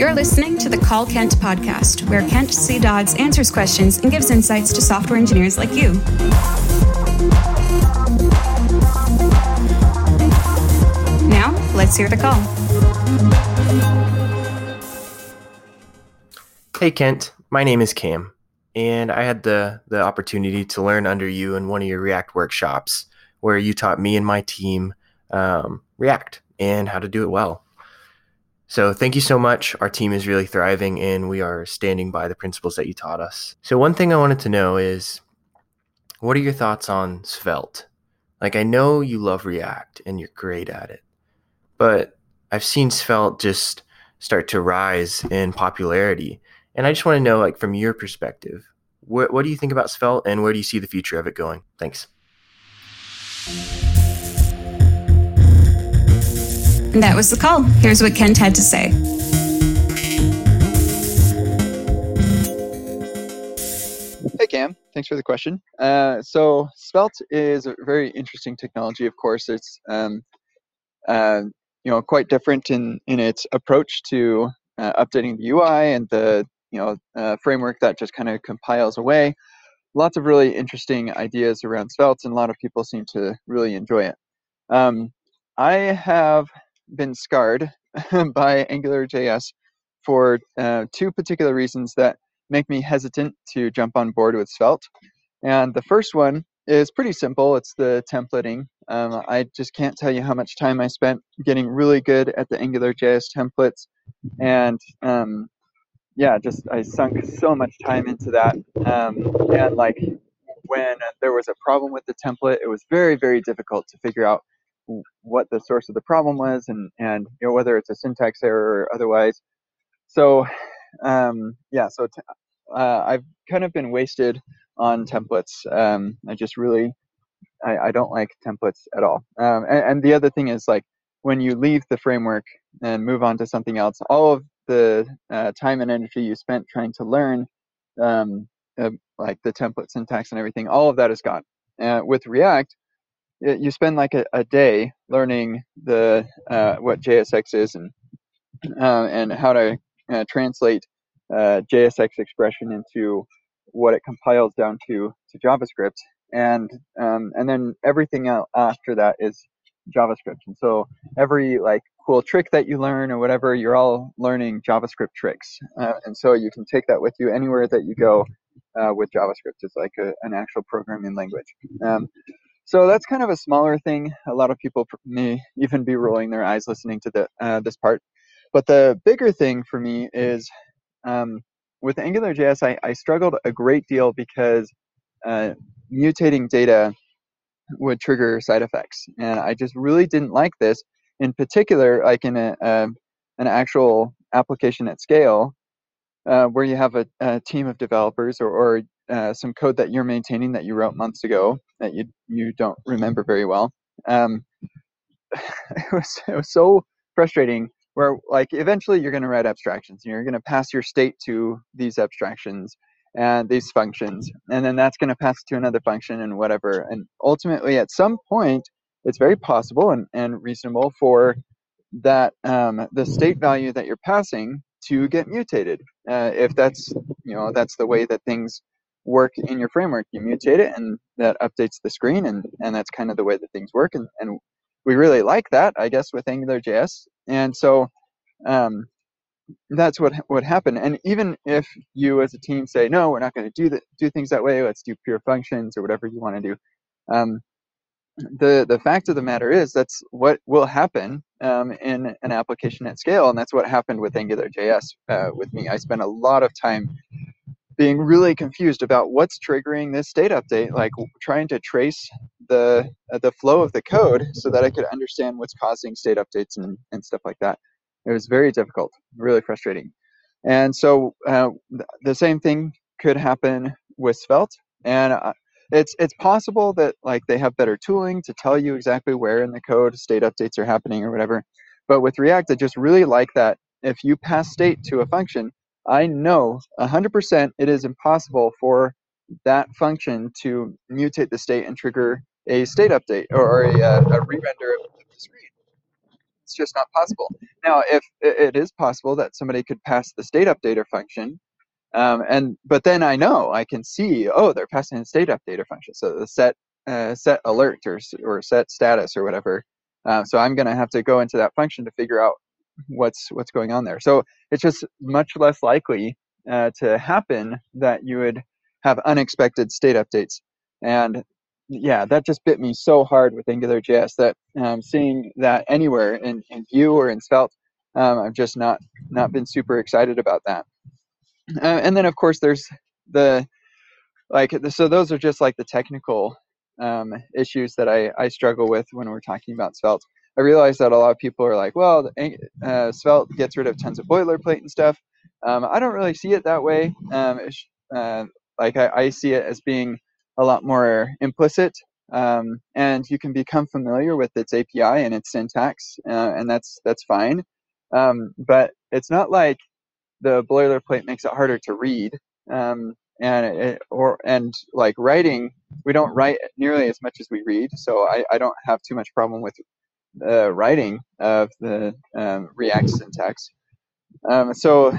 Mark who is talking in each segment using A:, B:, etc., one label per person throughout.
A: You're listening to the Call Kent podcast, where Kent C. Dodds answers questions and gives insights to software engineers like you. Now, let's hear the call.
B: Hey Kent, my name is Cam, and I had the the opportunity to learn under you in one of your React workshops, where you taught me and my team um, React and how to do it well. So thank you so much. Our team is really thriving, and we are standing by the principles that you taught us. So one thing I wanted to know is, what are your thoughts on Svelte? Like I know you love React and you're great at it, but I've seen Svelte just start to rise in popularity and I just want to know, like, from your perspective, what, what do you think about Svelte and where do you see the future of it going? Thanks.
A: That was the call. Here's what Kent had to say.
C: Hey Cam, thanks for the question. Uh, so Svelte is a very interesting technology. Of course, it's um, uh, you know quite different in in its approach to uh, updating the UI and the you know a framework that just kind of compiles away. Lots of really interesting ideas around Svelte, and a lot of people seem to really enjoy it. Um, I have been scarred by AngularJS for uh, two particular reasons that make me hesitant to jump on board with Svelte. And the first one is pretty simple. It's the templating. Um, I just can't tell you how much time I spent getting really good at the AngularJS templates, and um, yeah, just I sunk so much time into that. Um, and like when there was a problem with the template, it was very, very difficult to figure out what the source of the problem was and, and you know, whether it's a syntax error or otherwise. So, um, yeah, so t- uh, I've kind of been wasted on templates. Um, I just really, I, I, don't like templates at all. Um, and, and the other thing is like when you leave the framework and move on to something else, all of the uh, time and energy you spent trying to learn um, uh, like the template syntax and everything, all of that is gone. Uh, with React, you spend like a, a day learning the uh, what JSX is and uh, and how to uh, translate JSX expression into what it compiles down to to JavaScript, and um, and then everything else after that is JavaScript. And so every like cool trick that you learn or whatever, you're all learning JavaScript tricks. Uh, and so you can take that with you anywhere that you go uh, with JavaScript. It's like a, an actual programming language. Um, so that's kind of a smaller thing. A lot of people may even be rolling their eyes listening to the, uh, this part. But the bigger thing for me is um, with AngularJS, I, I struggled a great deal because uh, mutating data would trigger side effects. And I just really didn't like this. In particular, like in a, an actual application at scale, uh, where you have a, a, team of developers or, or uh, some code that you're maintaining that you wrote months ago that you you don't remember very well. Um, it was it was so frustrating. Where like eventually you're going to write abstractions and you're going to pass your state to these abstractions and these functions and then that's going to pass to another function and whatever and ultimately at some point it's very possible and, and reasonable for that um, the state value that you're passing to get mutated uh, if that's you know that's the way that things work in your framework you mutate it and that updates the screen and and that's kind of the way that things work and, and we really like that i guess with angular.js and so um, that's what would happen. And even if you as a team say, no, we're not going to do that, do things that way. Let's do pure functions or whatever you want to do. Um, the the fact of the matter is that's what will happen um, in an application at scale, and that's what happened with AngularJS uh, with me. I spent a lot of time being really confused about what's triggering this state update, like trying to trace the uh, the flow of the code so that I could understand what's causing state updates and, and stuff like that. It was very difficult, really frustrating. And so uh, the same thing could happen with Svelte. And uh, it's it's possible that like they have better tooling to tell you exactly where in the code state updates are happening or whatever. But with React, I just really like that if you pass state to a function, I know 100% it is impossible for that function to mutate the state and trigger a state update or a, uh, a re-render of the screen. it's just not possible. Now, if it is possible that somebody could pass the state updater function, um, and but then I know I can see, oh, they're passing the state updater function, so the set uh, set alert or or set status or whatever. Uh, so I'm going to have to go into that function to figure out what's what's going on there. So it's just much less likely uh, to happen that you would have unexpected state updates. And yeah, that just bit me so hard with AngularJS that um, seeing that anywhere in, in Vue or in Svelte, um, I've just not not been super excited about that. Uh, and then of course there's the like so those are just like the technical um, issues that I, I struggle with when we're talking about Svelte. I realize that a lot of people are like, well, uh, Svelte gets rid of tons of boilerplate and stuff. Um, I don't really see it that way. Um, uh, like I, I, see it as being a lot more implicit, um, and you can become familiar with its API and its syntax, uh, and that's that's fine. Um, but it's not like the boilerplate makes it harder to read. Um, and it, or and like writing, we don't write nearly as much as we read, so I, I don't have too much problem with uh, writing of the um, React syntax. Um, so,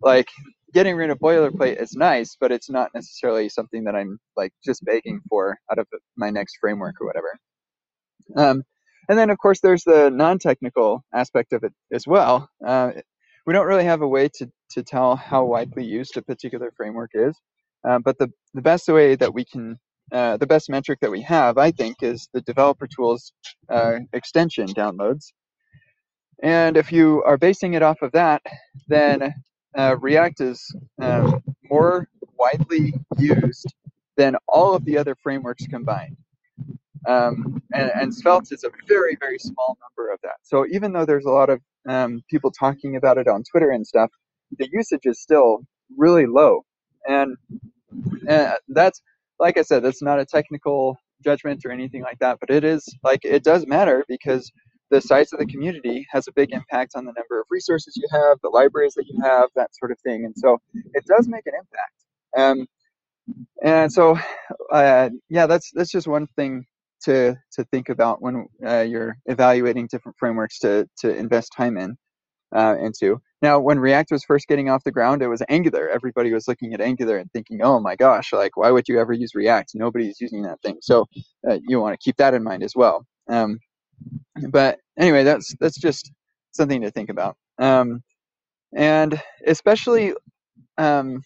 C: like getting rid of boilerplate is nice, but it's not necessarily something that I'm like just begging for out of my next framework or whatever. Um, and then, of course, there's the non-technical aspect of it as well. Uh, we don't really have a way to, to tell how widely used a particular framework is. Uh, but the, the best way that we can, uh, the best metric that we have, I think, is the developer tools uh, extension downloads. And if you are basing it off of that, then uh, React is um, more widely used than all of the other frameworks combined. Um, and, and Svelte is a very, very small number of that. So even though there's a lot of um, people talking about it on Twitter and stuff, the usage is still really low. And, and that's, like I said, that's not a technical judgment or anything like that, but it is like it does matter because the size of the community has a big impact on the number of resources you have, the libraries that you have, that sort of thing. And so it does make an impact. Um, and so, uh, yeah, that's that's just one thing to to think about when uh, you're evaluating different frameworks to to invest time in uh, into. Now, when React was first getting off the ground, it was Angular. Everybody was looking at Angular and thinking, "Oh my gosh, like why would you ever use React? Nobody's using that thing." So uh, you want to keep that in mind as well. Um, but anyway, that's that's just something to think about. Um, and especially um,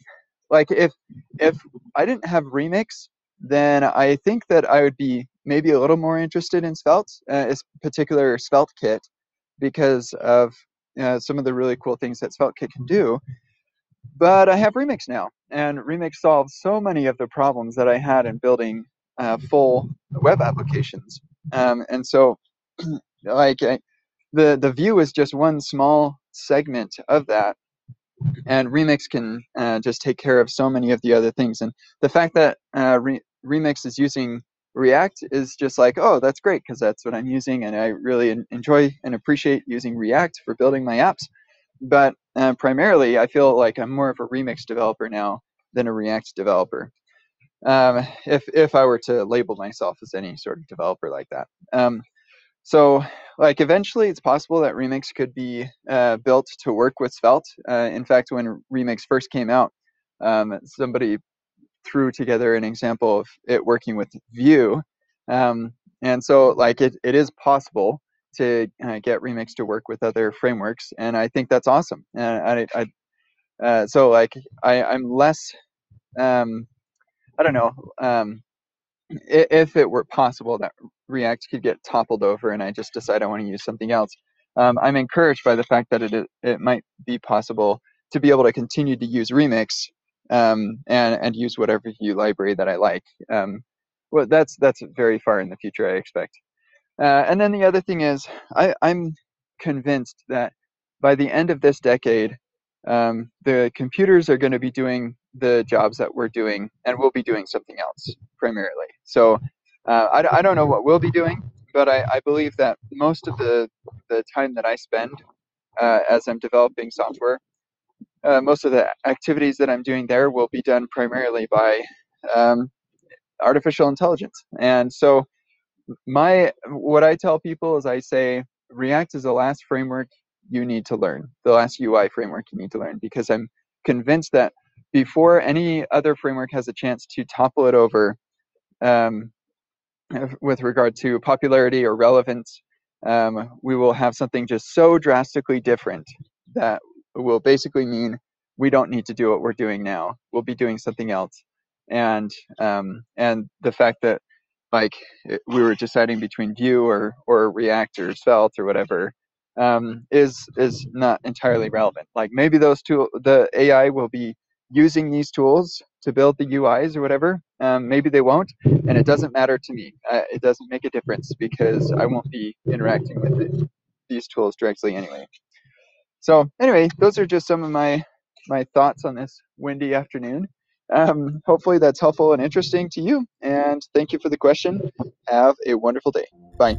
C: like if if I didn't have Remix, then I think that I would be maybe a little more interested in Svelte, uh, particular SvelteKit, because of uh, some of the really cool things that SvelteKit can do. But I have Remix now, and Remix solves so many of the problems that I had in building uh, full web applications. Um, and so, like, I, the the view is just one small segment of that, and Remix can uh, just take care of so many of the other things. And the fact that uh, Re- Remix is using React is just like, oh, that's great because that's what I'm using, and I really enjoy and appreciate using React for building my apps. But uh, primarily, I feel like I'm more of a Remix developer now than a React developer. Um, if if I were to label myself as any sort of developer like that. Um, so, like, eventually, it's possible that Remix could be uh, built to work with Svelte. Uh, in fact, when Remix first came out, um, somebody threw together an example of it working with Vue. Um, and so like it, it is possible to uh, get Remix to work with other frameworks. And I think that's awesome. And I, I uh, so like I, I'm less, um, I don't know, um, if it were possible that React could get toppled over and I just decide I want to use something else, um, I'm encouraged by the fact that it, it might be possible to be able to continue to use Remix um, and and use whatever view library that I like. Um, well, that's that's very far in the future, I expect. Uh, and then the other thing is, I, I'm convinced that by the end of this decade, um, the computers are going to be doing the jobs that we're doing, and we'll be doing something else primarily. So uh, I, I don't know what we'll be doing, but I, I believe that most of the, the time that I spend uh, as I'm developing software uh, most of the activities that I'm doing there will be done primarily by um, artificial intelligence. And so, my what I tell people is I say React is the last framework you need to learn, the last UI framework you need to learn, because I'm convinced that before any other framework has a chance to topple it over um, with regard to popularity or relevance, um, we will have something just so drastically different that will basically mean we don't need to do what we're doing now. We'll be doing something else. And um, and the fact that like we were deciding between Vue or or React or Svelte or whatever um, is is not entirely relevant. Like maybe those two, the AI will be using these tools to build the UIs or whatever. Um, maybe they won't, and it doesn't matter to me. Uh, it doesn't make a difference because I won't be interacting with the, these tools directly anyway. So anyway, those are just some of my my thoughts on this windy afternoon. Um, hopefully that's helpful and interesting to you. And thank you for the question. Have a wonderful day. Bye.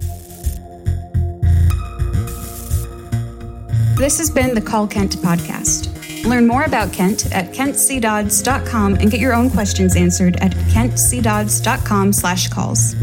A: This has been the Call Kent podcast. Learn more about Kent at kentcdodds.com and get your own questions answered at kentcdodds.com slash calls.